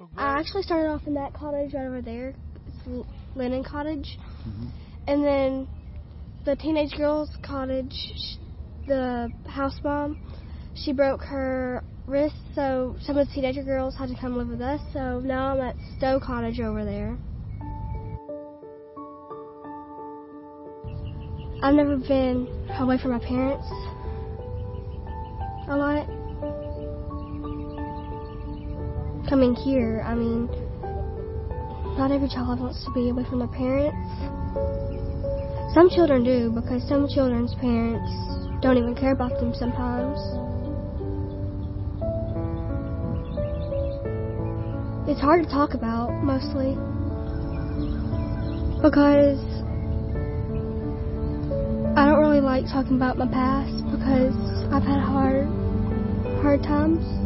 So great. I actually started off in that cottage right over there. It's L- Lennon Cottage. Mhm. And then the teenage girls' cottage, the house mom, she broke her wrist, so some of the teenager girls had to come live with us. So now I'm at Stowe Cottage over there. I've never been away from my parents a lot. Coming here, I mean, not every child wants to be away from their parents. Some children do because some children's parents don't even care about them sometimes. It's hard to talk about mostly because I don't really like talking about my past because I've had hard hard times.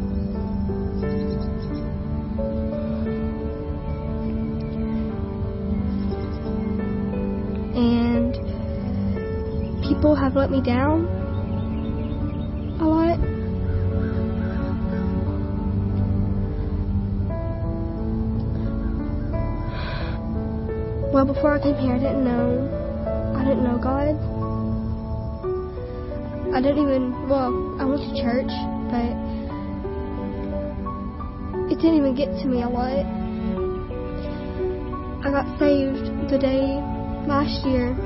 People have let me down a lot. Well, before I came here, I didn't know. I didn't know God. I didn't even. Well, I went to church, but it didn't even get to me a lot. I got saved the day last year.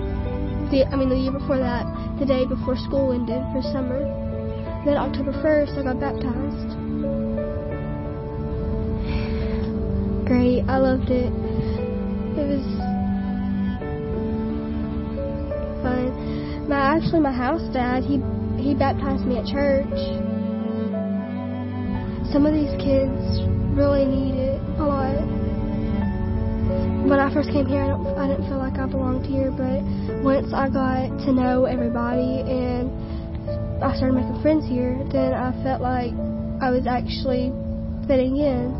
The I mean the year before that, the day before school ended for summer. Then October 1st, I got baptized. Great, I loved it. It was fun. My actually my house dad, he he baptized me at church. Some of these kids really need it a lot. When I first came here, I, I didn't feel belonged here, but once I got to know everybody and I started making friends here, then I felt like I was actually fitting in.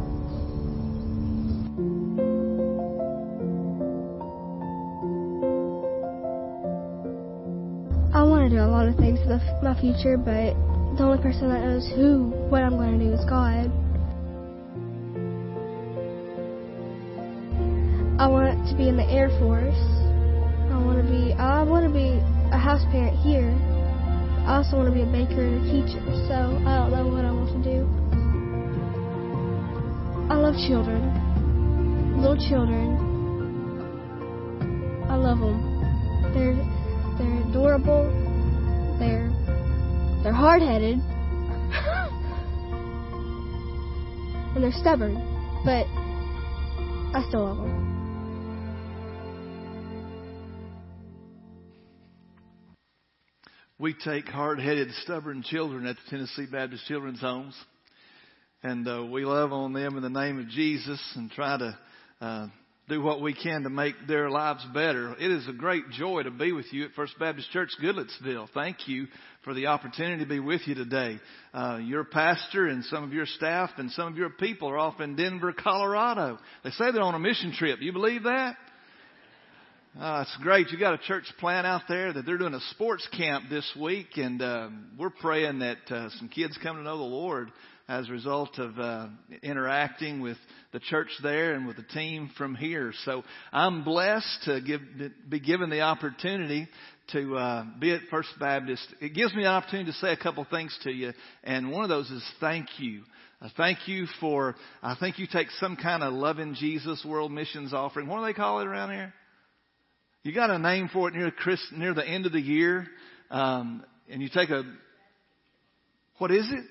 I want to do a lot of things for my future, but the only person that knows who, what I'm going to do is God. I want to be in the Air Force. I want to be, I want to be a house parent here. I also want to be a baker and a teacher, so I don't know what I want to do. I love children. Little children. I love them. They're they're adorable. They're they're hard-headed. and they're stubborn, but I still love them. We take hard headed, stubborn children at the Tennessee Baptist Children's Homes, and uh, we love on them in the name of Jesus and try to uh, do what we can to make their lives better. It is a great joy to be with you at First Baptist Church, Goodlettsville. Thank you for the opportunity to be with you today. Uh, your pastor and some of your staff and some of your people are off in Denver, Colorado. They say they're on a mission trip. You believe that? Uh, it's great. You got a church plan out there that they're doing a sports camp this week, and uh, we're praying that uh, some kids come to know the Lord as a result of uh, interacting with the church there and with the team from here. So I'm blessed to give, be given the opportunity to uh, be at First Baptist. It gives me an opportunity to say a couple things to you, and one of those is thank you. Uh, thank you for. I think you take some kind of loving Jesus World Missions offering. What do they call it around here? You got a name for it near Chris, near the end of the year, um, and you take a. What is it?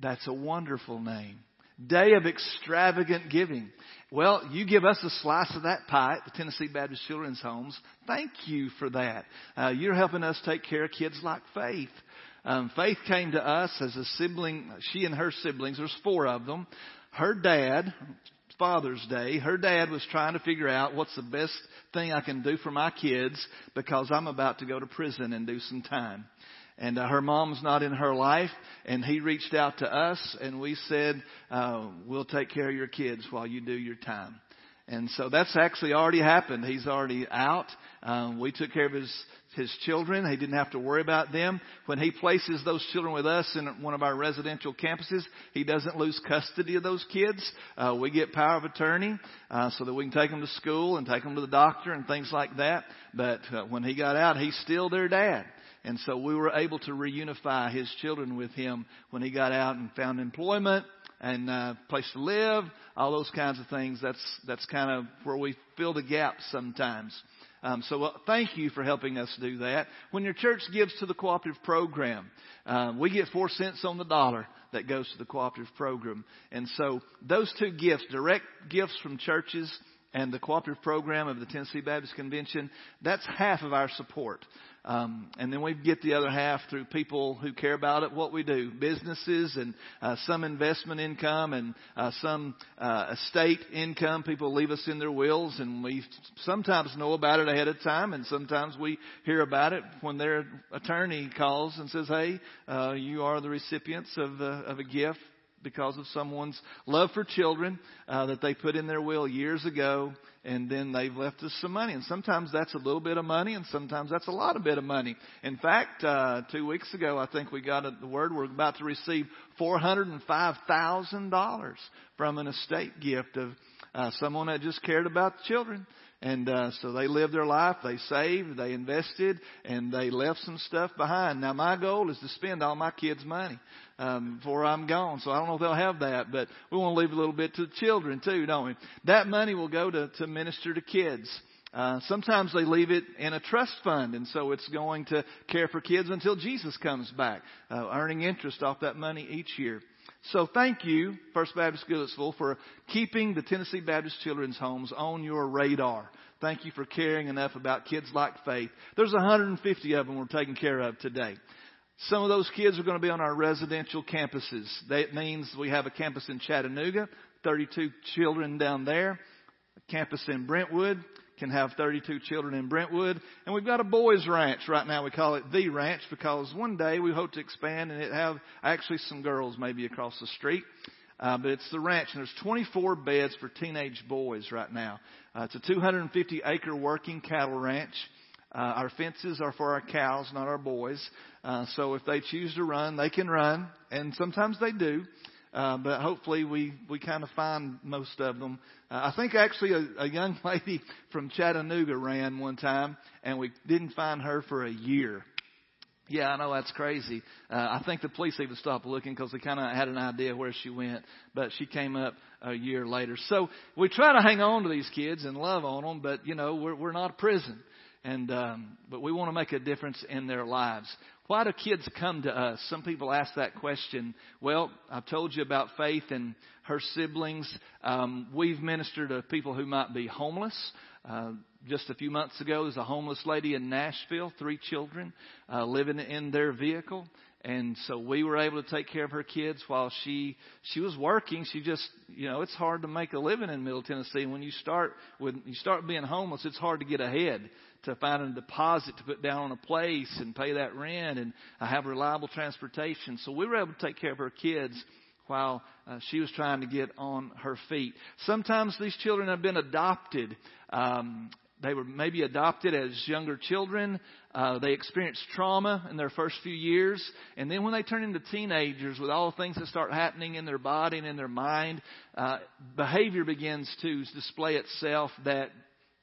That's a wonderful name. Day of extravagant giving. Well, you give us a slice of that pie at the Tennessee Baptist Children's Homes. Thank you for that. Uh, you're helping us take care of kids like Faith. Um, Faith came to us as a sibling. She and her siblings. There's four of them. Her dad, Father's Day, her dad was trying to figure out what's the best thing I can do for my kids because I'm about to go to prison and do some time. And uh, her mom's not in her life, and he reached out to us, and we said, uh, "We'll take care of your kids while you do your time." And so that's actually already happened. He's already out. Um, we took care of his his children. He didn't have to worry about them. When he places those children with us in one of our residential campuses, he doesn't lose custody of those kids. Uh, we get power of attorney uh, so that we can take them to school and take them to the doctor and things like that. But uh, when he got out, he's still their dad. And so we were able to reunify his children with him when he got out and found employment and uh, place to live, all those kinds of things. That's that's kind of where we fill the gaps sometimes. Um, so thank you for helping us do that. When your church gives to the cooperative program, uh, we get four cents on the dollar that goes to the cooperative program. And so those two gifts, direct gifts from churches and the cooperative program of the Tennessee Baptist Convention, that's half of our support. Um, and then we get the other half through people who care about it, what we do, businesses and uh, some investment income and uh, some uh, estate income. People leave us in their wills, and we sometimes know about it ahead of time, and sometimes we hear about it when their attorney calls and says, "Hey, uh, you are the recipients of, uh, of a gift because of someone's love for children uh, that they put in their will years ago, and then they've left us some money. And sometimes that's a little bit of money, and sometimes that's a lot of bit of money. In fact, uh, two weeks ago, I think we got the word we're about to receive four hundred and five thousand dollars from an estate gift of uh, someone that just cared about the children. And uh, so they lived their life, they saved, they invested, and they left some stuff behind. Now my goal is to spend all my kids' money um, before I'm gone. So I don't know if they'll have that, but we want to leave a little bit to the children too, don't we? That money will go to, to minister to kids. Uh, sometimes they leave it in a trust fund, and so it's going to care for kids until Jesus comes back, uh, earning interest off that money each year. So thank you, First Baptist Goodlettsville, for keeping the Tennessee Baptist Children's Homes on your radar. Thank you for caring enough about kids like Faith. There's 150 of them we're taking care of today. Some of those kids are going to be on our residential campuses. That means we have a campus in Chattanooga, 32 children down there, a campus in Brentwood, can have 32 children in Brentwood. And we've got a boys ranch right now. We call it the ranch because one day we hope to expand and it have actually some girls maybe across the street. Uh, but it's the ranch and there's 24 beds for teenage boys right now. Uh, it's a 250 acre working cattle ranch. Uh, our fences are for our cows, not our boys. Uh, so if they choose to run, they can run, and sometimes they do. Uh, but hopefully we, we kind of find most of them. Uh, I think actually a, a young lady from Chattanooga ran one time and we didn't find her for a year. Yeah, I know that's crazy. Uh, I think the police even stopped looking because they kind of had an idea where she went, but she came up a year later. So we try to hang on to these kids and love on them, but you know we're we're not a prison, and um, but we want to make a difference in their lives. Why do kids come to us? Some people ask that question. Well, I've told you about Faith and her siblings. Um, we've ministered to people who might be homeless. Uh, just a few months ago, there's a homeless lady in Nashville, three children, uh, living in their vehicle. And so we were able to take care of her kids while she she was working. She just you know it's hard to make a living in Middle Tennessee. When you start when you start being homeless, it's hard to get ahead to find a deposit to put down on a place and pay that rent and have reliable transportation. So we were able to take care of her kids while uh, she was trying to get on her feet. Sometimes these children have been adopted. Um, they were maybe adopted as younger children. Uh, they experienced trauma in their first few years. And then when they turn into teenagers with all the things that start happening in their body and in their mind, uh, behavior begins to display itself that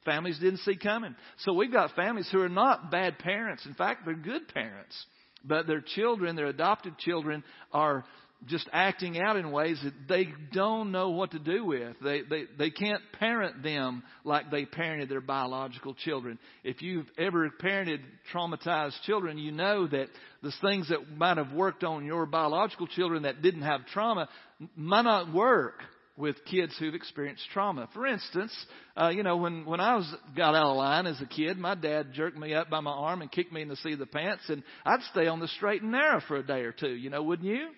families didn't see coming. So we've got families who are not bad parents. In fact, they're good parents. But their children, their adopted children, are just acting out in ways that they don't know what to do with. They, they, they can't parent them like they parented their biological children. If you've ever parented traumatized children, you know that the things that might have worked on your biological children that didn't have trauma might not work with kids who've experienced trauma. For instance, uh, you know, when, when I was got out of line as a kid, my dad jerked me up by my arm and kicked me in the seat of the pants, and I'd stay on the straight and narrow for a day or two. You know, wouldn't you?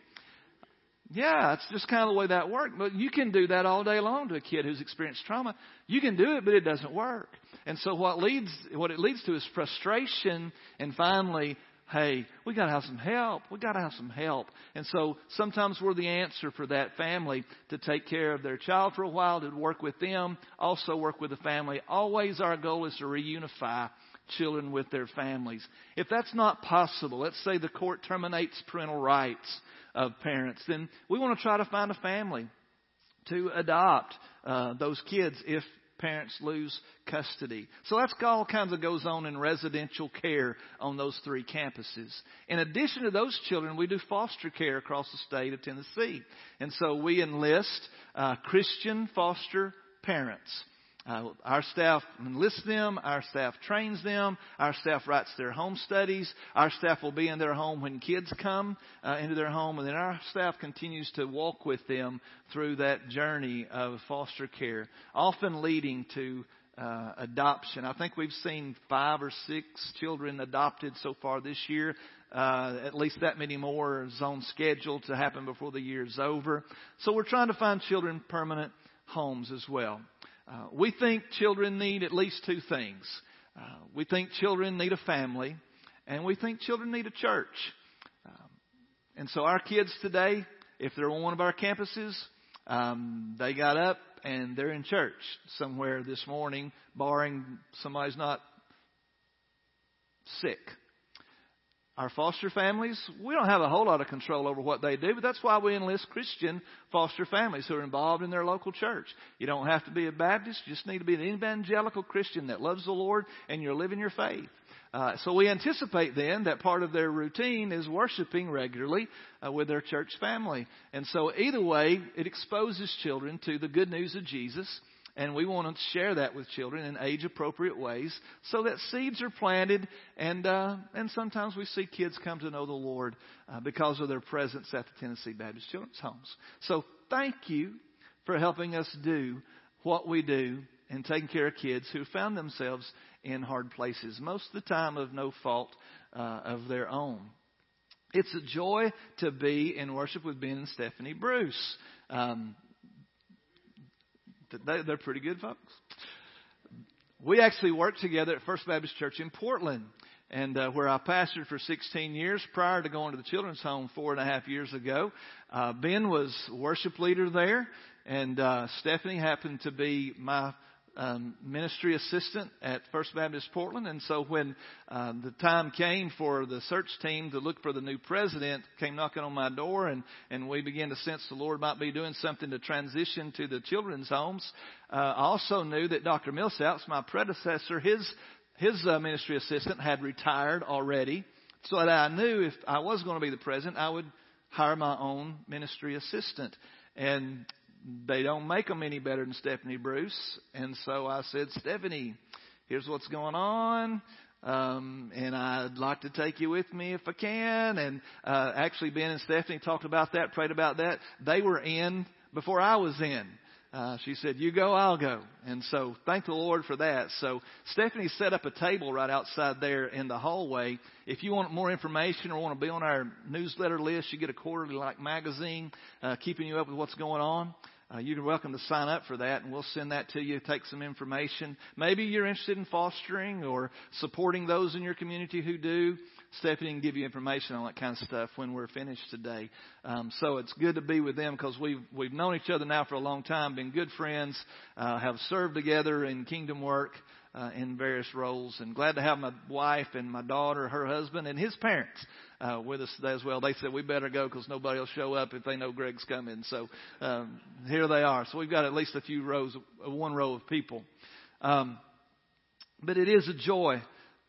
Yeah, it's just kind of the way that worked. But you can do that all day long to a kid who's experienced trauma. You can do it, but it doesn't work. And so what leads, what it leads to is frustration and finally hey, we got to have some help. We got to have some help. And so sometimes we're the answer for that family to take care of their child for a while, to work with them, also work with the family. Always our goal is to reunify children with their families. If that's not possible, let's say the court terminates parental rights of parents, then we want to try to find a family to adopt uh, those kids if parents lose custody. So that's all kinds of goes on in residential care on those three campuses. In addition to those children, we do foster care across the state of Tennessee. And so we enlist uh, Christian foster parents. Uh, our staff enlists them. Our staff trains them. Our staff writes their home studies. Our staff will be in their home when kids come uh, into their home, and then our staff continues to walk with them through that journey of foster care, often leading to uh, adoption. I think we've seen five or six children adopted so far this year. Uh, at least that many more is on schedule to happen before the year is over. So we're trying to find children permanent homes as well. Uh, we think children need at least two things. Uh, we think children need a family, and we think children need a church. Um, and so our kids today, if they're on one of our campuses, um, they got up and they're in church somewhere this morning, barring somebody's not sick. Our foster families, we don't have a whole lot of control over what they do, but that's why we enlist Christian foster families who are involved in their local church. You don't have to be a Baptist, you just need to be an evangelical Christian that loves the Lord and you're living your faith. Uh, so we anticipate then that part of their routine is worshiping regularly uh, with their church family. And so either way, it exposes children to the good news of Jesus and we want to share that with children in age appropriate ways so that seeds are planted and uh, and sometimes we see kids come to know the Lord uh, because of their presence at the Tennessee Baptist Children's Homes. So thank you for helping us do what we do and taking care of kids who found themselves in hard places, most of the time of no fault uh, of their own. It's a joy to be in worship with Ben and Stephanie Bruce. Um, they're pretty good folks. We actually worked together at First Baptist Church in Portland, and uh, where I pastored for 16 years prior to going to the children's home four and a half years ago. Uh, ben was worship leader there, and uh, Stephanie happened to be my um, ministry assistant at First Baptist Portland, and so when uh, the time came for the search team to look for the new president, came knocking on my door, and and we began to sense the Lord might be doing something to transition to the children's homes. Uh, I also knew that Dr. Millsaps, my predecessor, his his uh, ministry assistant had retired already, so that I knew if I was going to be the president, I would hire my own ministry assistant. And they don't make them any better than Stephanie Bruce. And so I said, Stephanie, here's what's going on. Um, and I'd like to take you with me if I can. And uh, actually, Ben and Stephanie talked about that, prayed about that. They were in before I was in. Uh, she said, "You go, I'll go." And so, thank the Lord for that. So, Stephanie set up a table right outside there in the hallway. If you want more information or want to be on our newsletter list, you get a quarterly like magazine uh, keeping you up with what's going on. Uh, you're welcome to sign up for that, and we'll send that to you. Take some information. Maybe you're interested in fostering or supporting those in your community who do. Stephanie can give you information on that kind of stuff when we're finished today. Um, so it's good to be with them because we've we've known each other now for a long time, been good friends, uh, have served together in kingdom work uh, in various roles, and glad to have my wife and my daughter, her husband, and his parents uh, with us today as well. They said we better go because nobody will show up if they know Greg's coming. So um, here they are. So we've got at least a few rows, one row of people. Um, but it is a joy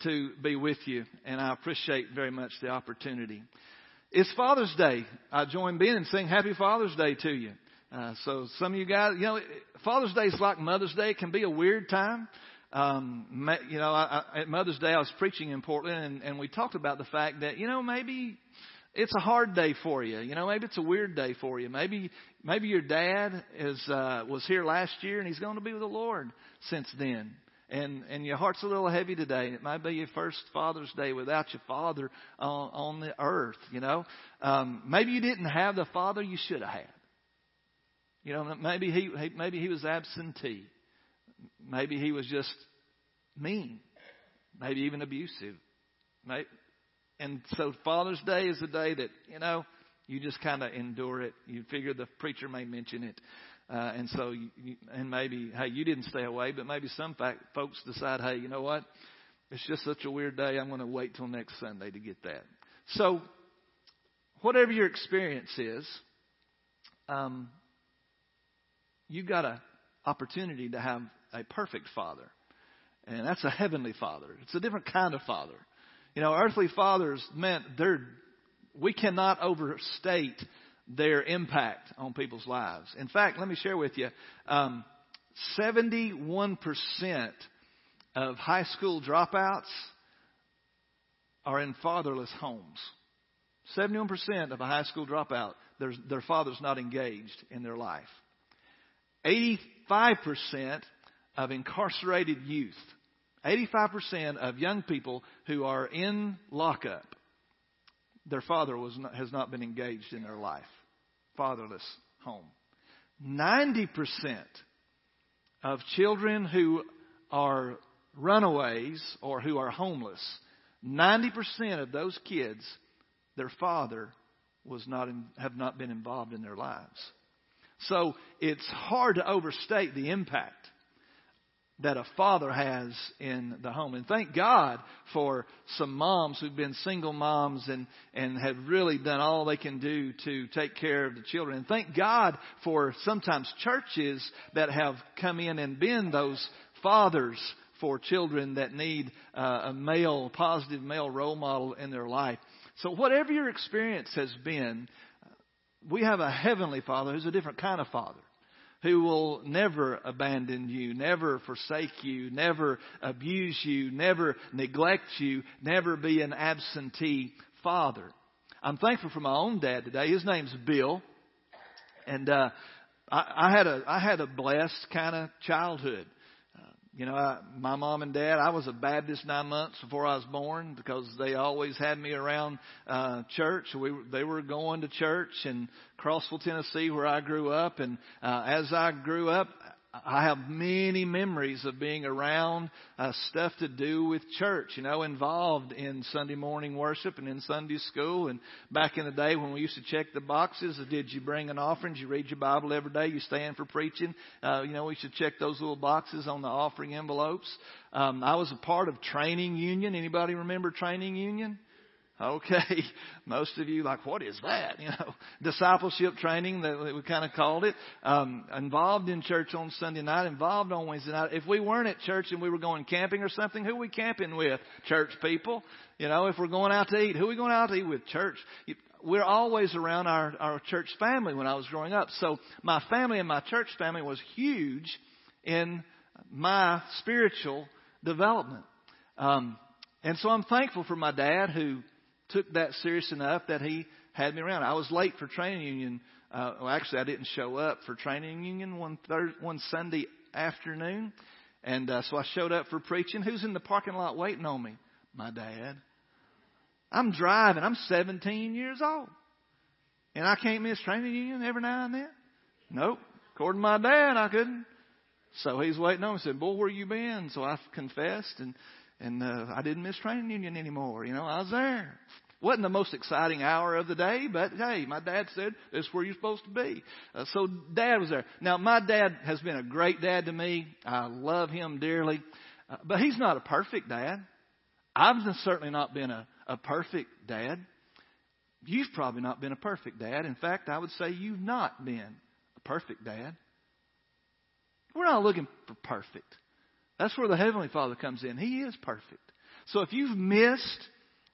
to be with you, and I appreciate very much the opportunity. It's Father's Day. I join Ben in saying Happy Father's Day to you. Uh, so some of you guys, you know, Father's Day is like Mother's Day. It can be a weird time um, you know, I, I, at Mother's Day I was preaching in Portland, and, and we talked about the fact that you know maybe it's a hard day for you. You know, maybe it's a weird day for you. Maybe maybe your dad is uh, was here last year and he's going to be with the Lord since then. And and your heart's a little heavy today. It might be your first Father's Day without your father on, on the earth. You know, um, maybe you didn't have the father you should have had. You know, maybe he, he maybe he was absentee. Maybe he was just mean, maybe even abusive. Maybe, And so Father's Day is a day that, you know, you just kind of endure it. You figure the preacher may mention it. Uh, and so, you, and maybe, hey, you didn't stay away, but maybe some fact, folks decide, hey, you know what? It's just such a weird day. I'm going to wait till next Sunday to get that. So, whatever your experience is, um, you've got an opportunity to have a perfect father. And that's a heavenly father. It's a different kind of father. You know, earthly fathers meant they're, we cannot overstate their impact on people's lives. In fact, let me share with you, um, 71% of high school dropouts are in fatherless homes. 71% of a high school dropout, their, father's not engaged in their life. 85% of incarcerated youth, 85% of young people who are in lockup, their father was not, has not been engaged in their life. Fatherless home. 90% of children who are runaways or who are homeless, 90% of those kids, their father was not in, have not been involved in their lives. So it's hard to overstate the impact that a father has in the home. And thank God for some moms who've been single moms and, and have really done all they can do to take care of the children. And thank God for sometimes churches that have come in and been those fathers for children that need uh, a male, positive male role model in their life. So whatever your experience has been, we have a heavenly Father who's a different kind of Father who will never abandon you, never forsake you, never abuse you, never neglect you, never be an absentee father. I'm thankful for my own dad today. His name's Bill, and uh, I, I had a I had a blessed kind of childhood. You know, I, my mom and dad, I was a Baptist nine months before I was born because they always had me around uh, church. We they were going to church in Crossville, Tennessee, where I grew up. And uh, as I grew up, I have many memories of being around uh, stuff to do with church, you know, involved in Sunday morning worship and in Sunday school. And back in the day when we used to check the boxes, did you bring an offering? Did you read your Bible every day? You stand for preaching? Uh, you know, we should check those little boxes on the offering envelopes. Um, I was a part of training union. Anybody remember training union? Okay, most of you like, what is that? You know, discipleship training that we kind of called it. Um, involved in church on Sunday night, involved on Wednesday night. If we weren't at church and we were going camping or something, who are we camping with? Church people. You know, if we're going out to eat, who are we going out to eat with? Church. We're always around our, our church family when I was growing up. So my family and my church family was huge in my spiritual development. Um, and so I'm thankful for my dad who took that serious enough that he had me around. I was late for training union. Uh, well, actually, I didn't show up for training union one third, one Sunday afternoon, and uh, so I showed up for preaching. Who's in the parking lot waiting on me? My dad. I'm driving. I'm 17 years old, and I can't miss training union every now and then. Nope. According to my dad, I couldn't. So he's waiting on me. Said, "Boy, where you been?" So I confessed, and and uh, I didn't miss training union anymore. You know, I was there. Wasn't the most exciting hour of the day, but hey, my dad said this is where you're supposed to be. Uh, so dad was there. Now my dad has been a great dad to me. I love him dearly, uh, but he's not a perfect dad. I've certainly not been a, a perfect dad. You've probably not been a perfect dad. In fact, I would say you've not been a perfect dad. We're not looking for perfect. That's where the Heavenly Father comes in. He is perfect. So if you've missed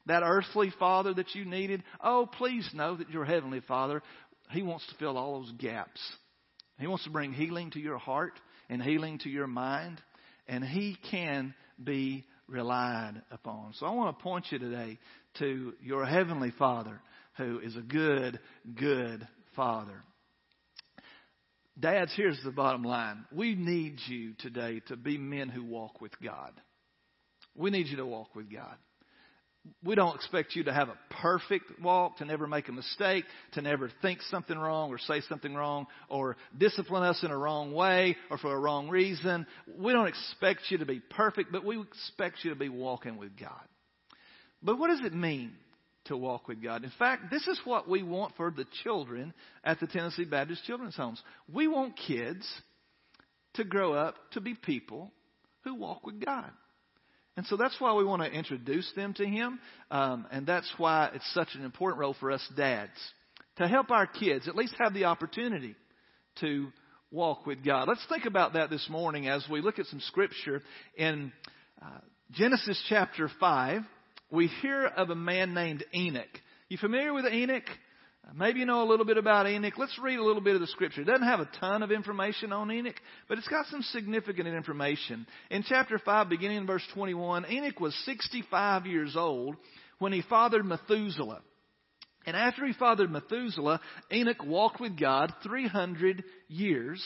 that earthly Father that you needed, oh, please know that your Heavenly Father, He wants to fill all those gaps. He wants to bring healing to your heart and healing to your mind, and He can be relied upon. So I want to point you today to your Heavenly Father who is a good, good Father. Dads, here's the bottom line. We need you today to be men who walk with God. We need you to walk with God. We don't expect you to have a perfect walk, to never make a mistake, to never think something wrong or say something wrong or discipline us in a wrong way or for a wrong reason. We don't expect you to be perfect, but we expect you to be walking with God. But what does it mean to walk with God. In fact, this is what we want for the children at the Tennessee Baptist Children's Homes. We want kids to grow up to be people who walk with God. And so that's why we want to introduce them to Him. Um, and that's why it's such an important role for us dads to help our kids at least have the opportunity to walk with God. Let's think about that this morning as we look at some scripture in uh, Genesis chapter 5. We hear of a man named Enoch. You familiar with Enoch? Maybe you know a little bit about Enoch. Let's read a little bit of the scripture. It doesn't have a ton of information on Enoch, but it's got some significant information. In chapter 5, beginning in verse 21, Enoch was 65 years old when he fathered Methuselah. And after he fathered Methuselah, Enoch walked with God 300 years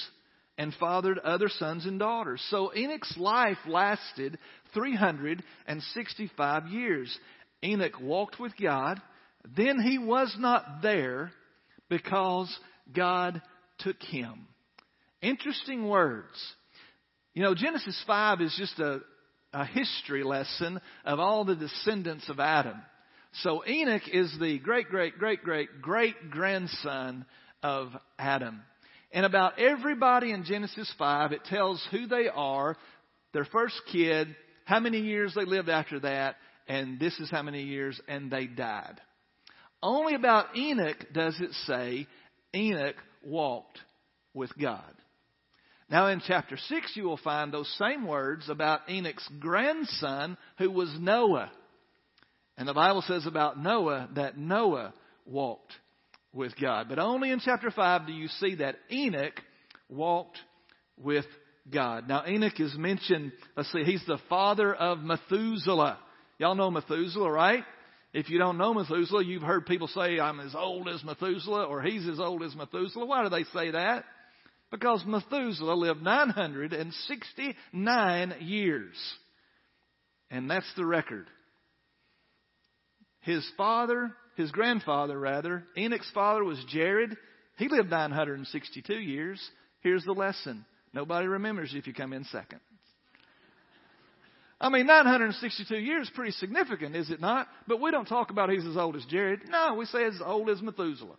and fathered other sons and daughters. So Enoch's life lasted 365 years. Enoch walked with God. Then he was not there because God took him. Interesting words. You know, Genesis 5 is just a, a history lesson of all the descendants of Adam. So Enoch is the great, great, great, great, great grandson of Adam. And about everybody in Genesis 5, it tells who they are, their first kid, how many years they lived after that, and this is how many years, and they died. Only about Enoch does it say Enoch walked with God. Now in chapter 6 you will find those same words about Enoch's grandson who was Noah. And the Bible says about Noah that Noah walked with God. But only in chapter 5 do you see that Enoch walked with God. Now Enoch is mentioned, let's see, he's the father of Methuselah. Y'all know Methuselah, right? If you don't know Methuselah, you've heard people say, I'm as old as Methuselah, or he's as old as Methuselah. Why do they say that? Because Methuselah lived 969 years. And that's the record. His father, his grandfather rather, Enoch's father was Jared. He lived 962 years. Here's the lesson. Nobody remembers if you come in second. I mean, 962 years is pretty significant, is it not? But we don't talk about he's as old as Jared. No, we say as old as Methuselah.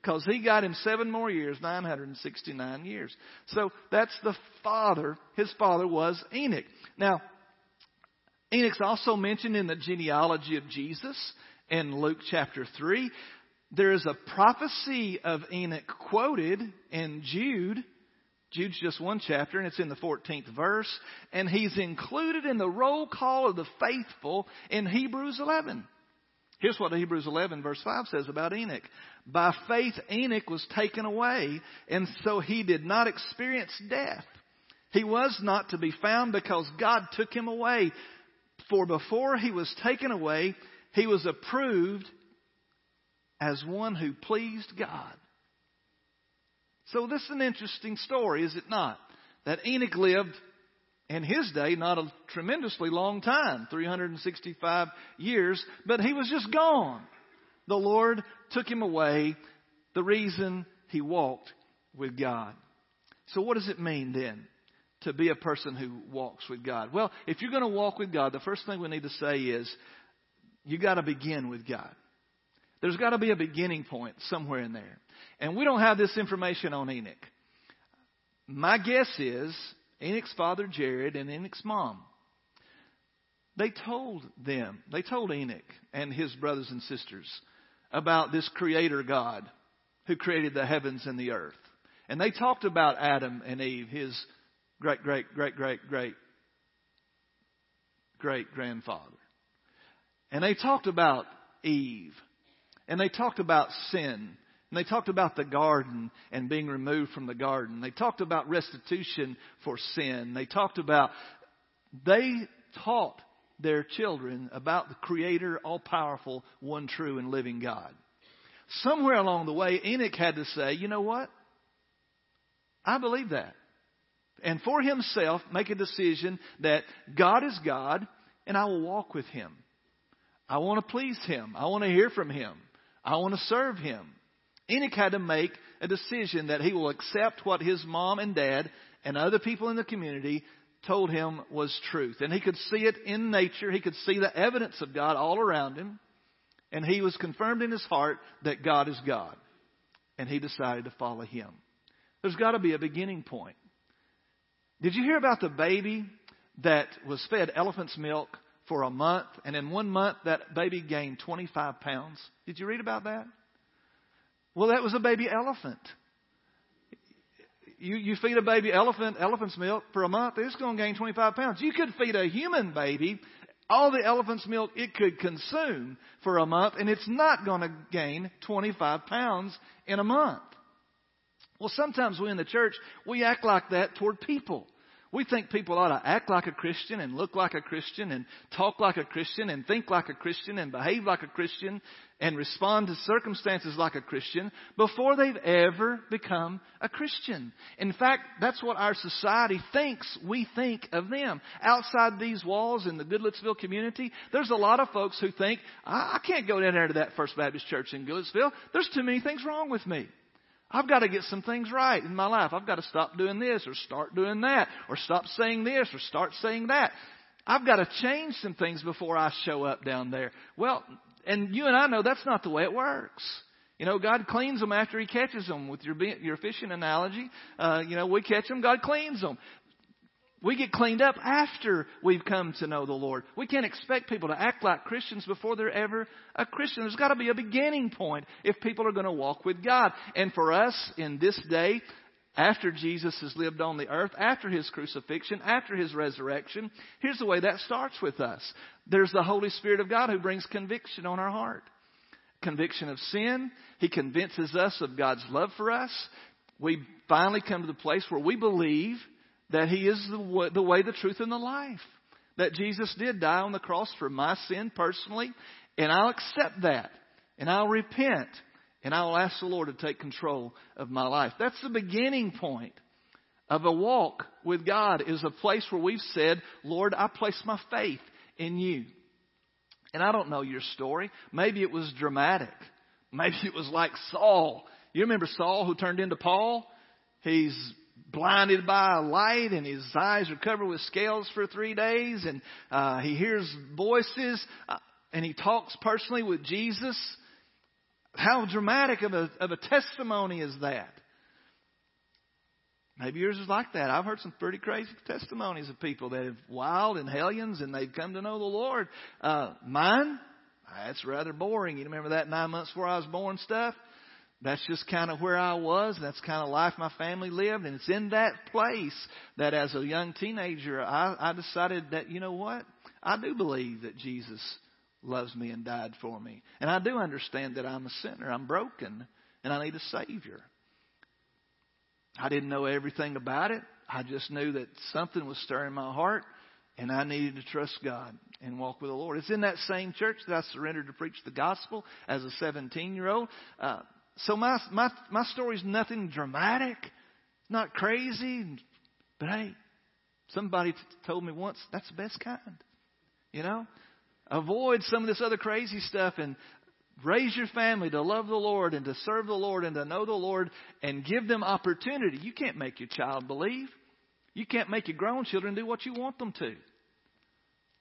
Because he got him seven more years, 969 years. So that's the father. His father was Enoch. Now, Enoch's also mentioned in the genealogy of Jesus in Luke chapter 3. There is a prophecy of Enoch quoted in Jude. Jude's just one chapter, and it's in the 14th verse. And he's included in the roll call of the faithful in Hebrews 11. Here's what Hebrews 11 verse 5 says about Enoch. By faith Enoch was taken away, and so he did not experience death. He was not to be found because God took him away. For before he was taken away, he was approved as one who pleased God. So this is an interesting story, is it not? That Enoch lived in his day not a tremendously long time, 365 years, but he was just gone. The Lord took him away, the reason he walked with God. So what does it mean then? to be a person who walks with God? Well, if you're going to walk with God, the first thing we need to say is you got to begin with God. There's got to be a beginning point somewhere in there. And we don't have this information on Enoch. My guess is Enoch's father Jared and Enoch's mom. They told them, they told Enoch and his brothers and sisters about this creator God who created the heavens and the earth. And they talked about Adam and Eve, his great, great, great, great, great, great grandfather. And they talked about Eve. And they talked about sin. And they talked about the garden and being removed from the garden. They talked about restitution for sin. They talked about, they taught their children about the Creator, all powerful, one true and living God. Somewhere along the way, Enoch had to say, you know what? I believe that and for himself make a decision that God is God and I will walk with him. I want to please him. I want to hear from him. I want to serve him. Enoch had to make a decision that he will accept what his mom and dad and other people in the community told him was truth. And he could see it in nature. He could see the evidence of God all around him. And he was confirmed in his heart that God is God. And he decided to follow him. There's got to be a beginning point. Did you hear about the baby that was fed elephant's milk for a month, and in one month that baby gained 25 pounds? Did you read about that? Well, that was a baby elephant. You, you feed a baby elephant elephant's milk for a month, it's going to gain 25 pounds. You could feed a human baby all the elephant's milk it could consume for a month, and it's not going to gain 25 pounds in a month. Well, sometimes we in the church, we act like that toward people. We think people ought to act like a Christian and look like a Christian and talk like a Christian and think like a Christian and behave like a Christian and respond to circumstances like a Christian before they've ever become a Christian. In fact, that's what our society thinks we think of them. Outside these walls in the Goodlettsville community, there's a lot of folks who think, I, I can't go down there to that First Baptist Church in Goodlettsville. There's too many things wrong with me. I've got to get some things right in my life. I've got to stop doing this or start doing that or stop saying this or start saying that. I've got to change some things before I show up down there. Well, and you and I know that's not the way it works. You know, God cleans them after He catches them. With your your fishing analogy, uh, you know, we catch them, God cleans them. We get cleaned up after we've come to know the Lord. We can't expect people to act like Christians before they're ever a Christian. There's got to be a beginning point if people are going to walk with God. And for us in this day, after Jesus has lived on the earth, after his crucifixion, after his resurrection, here's the way that starts with us. There's the Holy Spirit of God who brings conviction on our heart. Conviction of sin. He convinces us of God's love for us. We finally come to the place where we believe that He is the way, the way, the truth, and the life. That Jesus did die on the cross for my sin personally, and I'll accept that, and I'll repent, and I'll ask the Lord to take control of my life. That's the beginning point of a walk with God, is a place where we've said, Lord, I place my faith in you. And I don't know your story. Maybe it was dramatic. Maybe it was like Saul. You remember Saul who turned into Paul? He's blinded by a light and his eyes are covered with scales for three days and uh, he hears voices uh, and he talks personally with Jesus. How dramatic of a, of a testimony is that? Maybe yours is like that. I've heard some pretty crazy testimonies of people that have wild and hellions and they've come to know the Lord. Uh, mine, that's rather boring. You remember that nine months before I was born stuff? That's just kind of where I was. That's kind of life my family lived. And it's in that place that as a young teenager, I, I decided that, you know what? I do believe that Jesus loves me and died for me. And I do understand that I'm a sinner. I'm broken and I need a Savior. I didn't know everything about it. I just knew that something was stirring my heart and I needed to trust God and walk with the Lord. It's in that same church that I surrendered to preach the gospel as a 17 year old. Uh, so my my my story's nothing dramatic, not crazy, but hey, somebody t- told me once that's the best kind. You know, avoid some of this other crazy stuff and raise your family to love the Lord and to serve the Lord and to know the Lord and give them opportunity. You can't make your child believe. You can't make your grown children do what you want them to.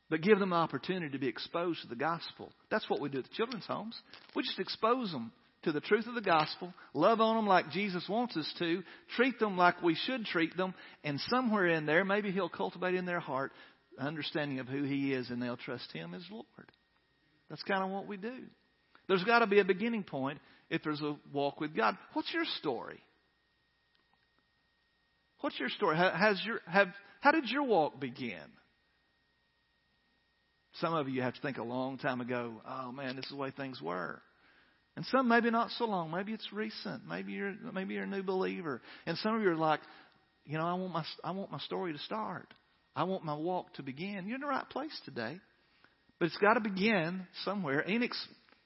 But give them the opportunity to be exposed to the gospel. That's what we do at the children's homes. We just expose them to the truth of the gospel, love on them like Jesus wants us to, treat them like we should treat them, and somewhere in there, maybe He'll cultivate in their heart understanding of who He is and they'll trust Him as Lord. That's kind of what we do. There's got to be a beginning point if there's a walk with God. What's your story? What's your story? Has your, have, how did your walk begin? Some of you have to think a long time ago, oh man, this is the way things were. And some maybe not so long. Maybe it's recent. Maybe you're maybe you're a new believer. And some of you are like, you know, I want my I want my story to start. I want my walk to begin. You're in the right place today. But it's got to begin somewhere. Enoch's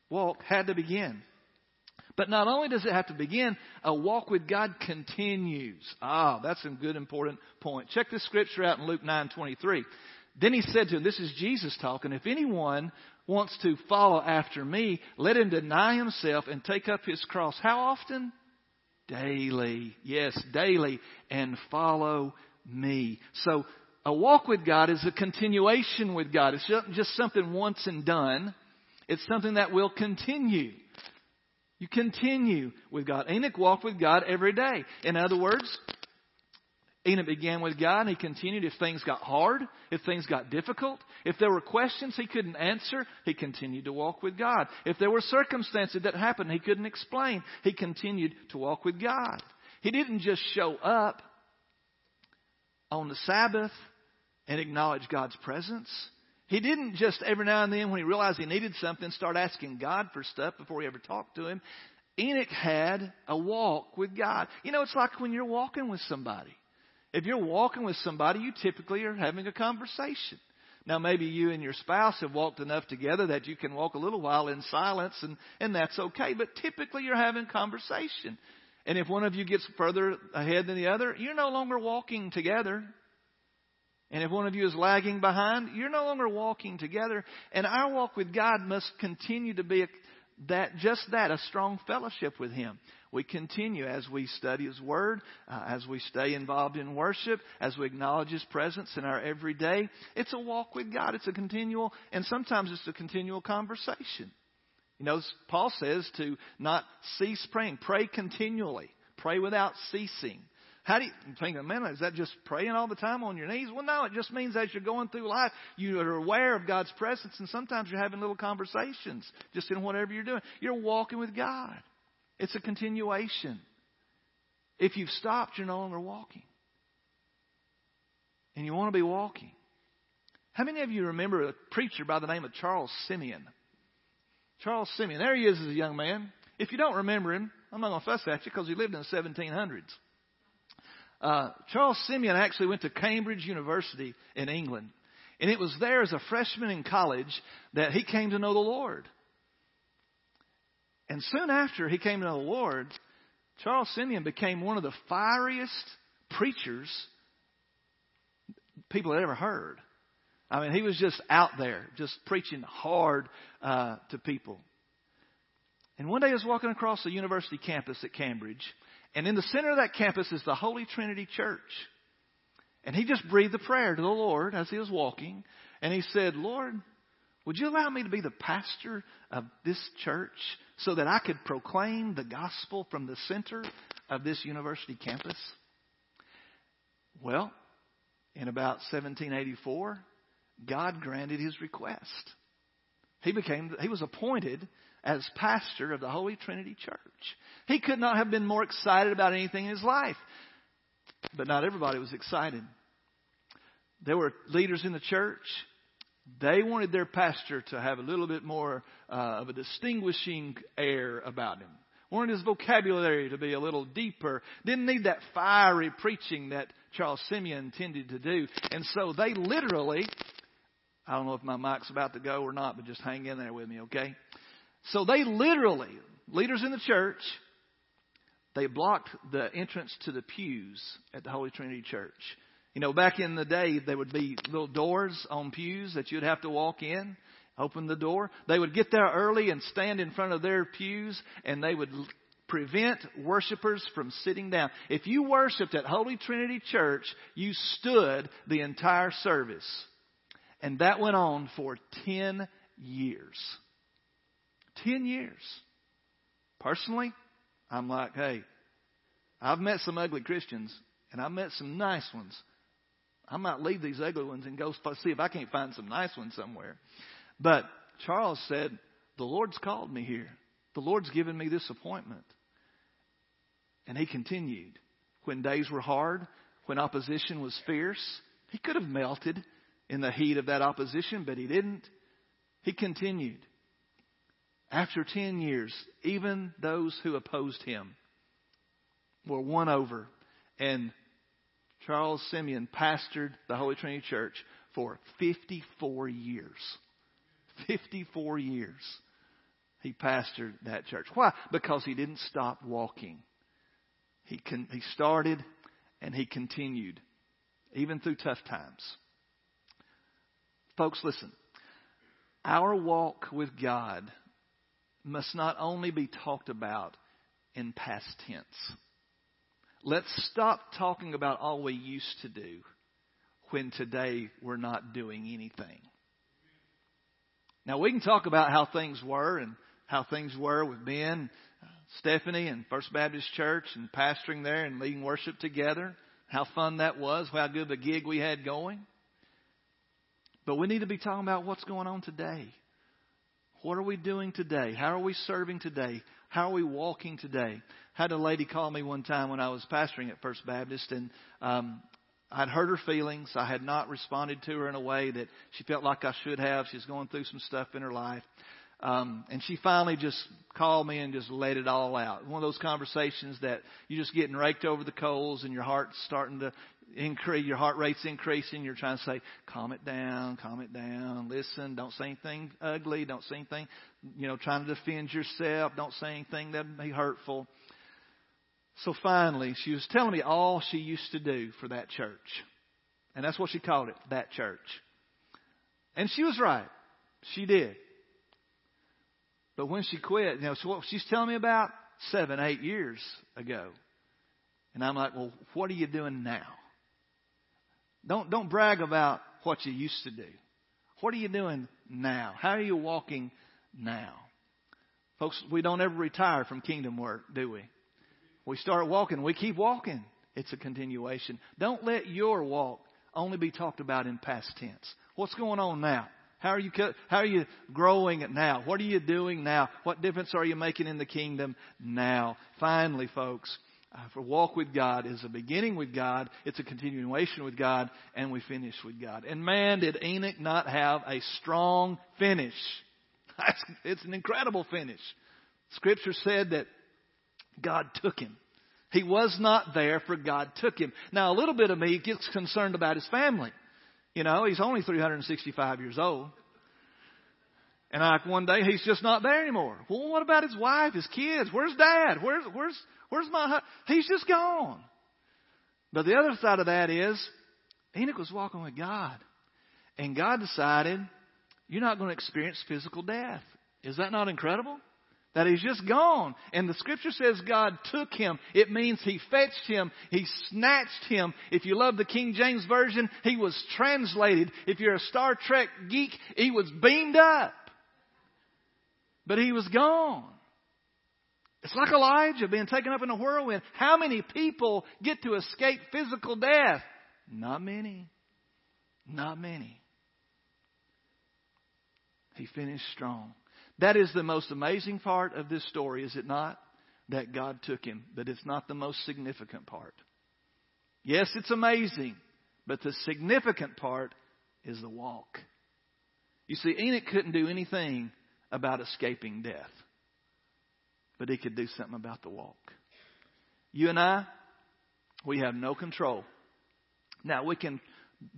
walk had to begin. But not only does it have to begin, a walk with God continues. Ah, that's a good important point. Check this scripture out in Luke 9:23. Then he said to him, this is Jesus talking, if anyone wants to follow after me, let him deny himself and take up his cross. How often? Daily. Yes, daily. And follow me. So, a walk with God is a continuation with God. It's just something once and done. It's something that will continue. You continue with God. Enoch walked with God every day. In other words, Enoch began with God and he continued. If things got hard, if things got difficult, if there were questions he couldn't answer, he continued to walk with God. If there were circumstances that happened he couldn't explain, he continued to walk with God. He didn't just show up on the Sabbath and acknowledge God's presence. He didn't just every now and then, when he realized he needed something, start asking God for stuff before he ever talked to him. Enoch had a walk with God. You know, it's like when you're walking with somebody. If you're walking with somebody, you typically are having a conversation. Now, maybe you and your spouse have walked enough together that you can walk a little while in silence, and, and that's okay. But typically, you're having conversation. And if one of you gets further ahead than the other, you're no longer walking together. And if one of you is lagging behind, you're no longer walking together. And our walk with God must continue to be a, that just that, a strong fellowship with Him. We continue as we study His Word, uh, as we stay involved in worship, as we acknowledge His presence in our everyday. It's a walk with God. It's a continual, and sometimes it's a continual conversation. You know, Paul says to not cease praying. Pray continually. Pray without ceasing. How do you think, man, is that just praying all the time on your knees? Well, no, it just means as you're going through life, you are aware of God's presence, and sometimes you're having little conversations just in whatever you're doing. You're walking with God. It's a continuation. If you've stopped, you're no longer walking. And you want to be walking. How many of you remember a preacher by the name of Charles Simeon? Charles Simeon. There he is as a young man. If you don't remember him, I'm not going to fuss at you because he lived in the 1700s. Uh, Charles Simeon actually went to Cambridge University in England. And it was there as a freshman in college that he came to know the Lord. And soon after he came to the Lord, Charles Simeon became one of the fieriest preachers people had ever heard. I mean, he was just out there, just preaching hard uh, to people. And one day I was walking across the university campus at Cambridge, and in the center of that campus is the Holy Trinity Church. And he just breathed a prayer to the Lord as he was walking, and he said, Lord, would you allow me to be the pastor of this church so that I could proclaim the gospel from the center of this university campus? Well, in about 1784, God granted his request. He became, he was appointed as pastor of the Holy Trinity Church. He could not have been more excited about anything in his life. But not everybody was excited. There were leaders in the church. They wanted their pastor to have a little bit more uh, of a distinguishing air about him. Wanted his vocabulary to be a little deeper. Didn't need that fiery preaching that Charles Simeon intended to do. And so they literally I don't know if my mic's about to go or not, but just hang in there with me, okay? So they literally, leaders in the church, they blocked the entrance to the pews at the Holy Trinity Church. You know, back in the day, there would be little doors on pews that you'd have to walk in, open the door. They would get there early and stand in front of their pews, and they would prevent worshipers from sitting down. If you worshiped at Holy Trinity Church, you stood the entire service. And that went on for 10 years. 10 years. Personally, I'm like, hey, I've met some ugly Christians and I've met some nice ones. I might leave these ugly ones and go see if I can't find some nice ones somewhere. But Charles said, the Lord's called me here. The Lord's given me this appointment. And he continued. When days were hard, when opposition was fierce, he could have melted in the heat of that opposition, but he didn't. He continued. After 10 years, even those who opposed him were won over. And Charles Simeon pastored the Holy Trinity Church for 54 years. 54 years he pastored that church. Why? Because he didn't stop walking. He, con- he started and he continued, even through tough times. Folks, listen. Our walk with God must not only be talked about in past tense. Let's stop talking about all we used to do when today we're not doing anything. Now we can talk about how things were and how things were with Ben, Stephanie, and First Baptist Church, and pastoring there and leading worship together. How fun that was, how good the gig we had going. But we need to be talking about what's going on today. What are we doing today? How are we serving today? How are we walking today? Had a lady call me one time when I was pastoring at First Baptist, and um, I'd hurt her feelings. I had not responded to her in a way that she felt like I should have. She's going through some stuff in her life. Um, and she finally just called me and just let it all out. One of those conversations that you're just getting raked over the coals and your heart's starting to increase, your heart rate's increasing. You're trying to say, calm it down, calm it down, listen, don't say anything ugly, don't say anything, you know, trying to defend yourself, don't say anything that may be hurtful. So finally, she was telling me all she used to do for that church. And that's what she called it, that church. And she was right. She did. But when she quit, you know, so what she's telling me about seven, eight years ago. And I'm like, well, what are you doing now? Don't, don't brag about what you used to do. What are you doing now? How are you walking now? Folks, we don't ever retire from kingdom work, do we? We start walking, we keep walking. It's a continuation. Don't let your walk only be talked about in past tense. What's going on now? How are you, how are you growing now? What are you doing now? What difference are you making in the kingdom now? Finally, folks, uh, for walk with God is a beginning with God, it's a continuation with God, and we finish with God. And man, did Enoch not have a strong finish. it's an incredible finish. Scripture said that God took him. He was not there, for God took him. Now, a little bit of me gets concerned about his family. You know, he's only 365 years old. And like one day he's just not there anymore. Well, what about his wife, his kids? Where's dad? Where's, where's, where's my, he's just gone. But the other side of that is Enoch was walking with God. And God decided you're not going to experience physical death. Is that not incredible? That he's just gone. And the scripture says God took him. It means he fetched him. He snatched him. If you love the King James Version, he was translated. If you're a Star Trek geek, he was beamed up. But he was gone. It's like Elijah being taken up in a whirlwind. How many people get to escape physical death? Not many. Not many. He finished strong. That is the most amazing part of this story, is it not? That God took him, but it's not the most significant part. Yes, it's amazing, but the significant part is the walk. You see, Enoch couldn't do anything about escaping death, but he could do something about the walk. You and I, we have no control. Now, we can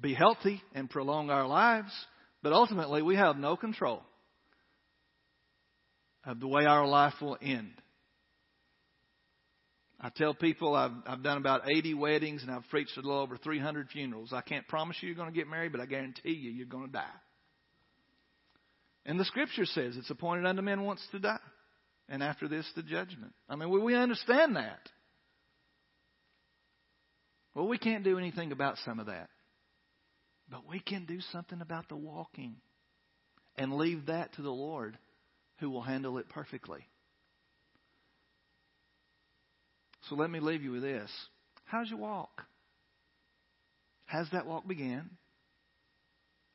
be healthy and prolong our lives, but ultimately we have no control of the way our life will end. I tell people I've, I've done about 80 weddings and I've preached a little over 300 funerals. I can't promise you you're going to get married, but I guarantee you you're going to die. And the scripture says it's appointed unto men once to die. And after this, the judgment. I mean, we, we understand that. Well, we can't do anything about some of that. But we can do something about the walking and leave that to the Lord who will handle it perfectly. So let me leave you with this. How's your walk? Has that walk began?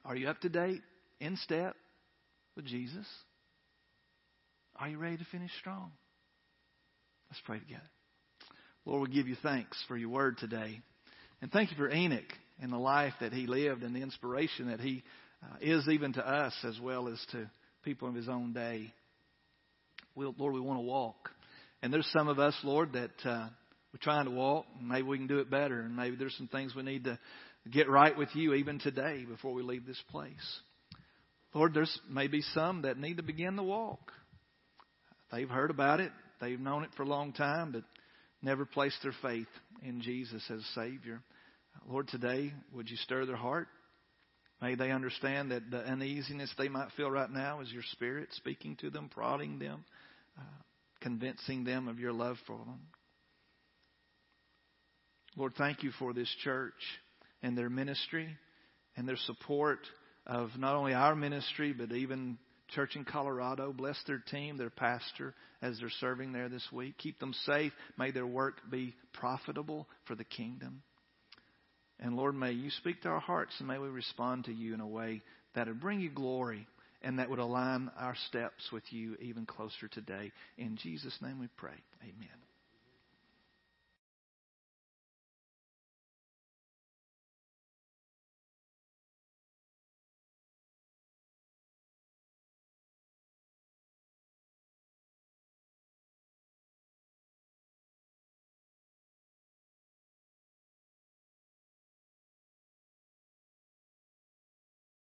Are you up to date, in step with Jesus? Are you ready to finish strong? Let's pray together. Lord, we give you thanks for your word today. And thank you for Enoch and the life that he lived and the inspiration that he uh, is even to us as well as to people of his own day. We, Lord, we want to walk. And there's some of us, Lord, that uh, we're trying to walk. Maybe we can do it better. And maybe there's some things we need to get right with you even today before we leave this place. Lord, there's maybe some that need to begin the walk. They've heard about it. They've known it for a long time, but never placed their faith in Jesus as Savior. Lord, today, would you stir their heart? May they understand that the uneasiness they might feel right now is your Spirit speaking to them, prodding them, uh, convincing them of your love for them. Lord, thank you for this church and their ministry and their support of not only our ministry, but even church in Colorado. Bless their team, their pastor, as they're serving there this week. Keep them safe. May their work be profitable for the kingdom. And Lord, may you speak to our hearts and may we respond to you in a way that would bring you glory and that would align our steps with you even closer today. In Jesus' name we pray. Amen.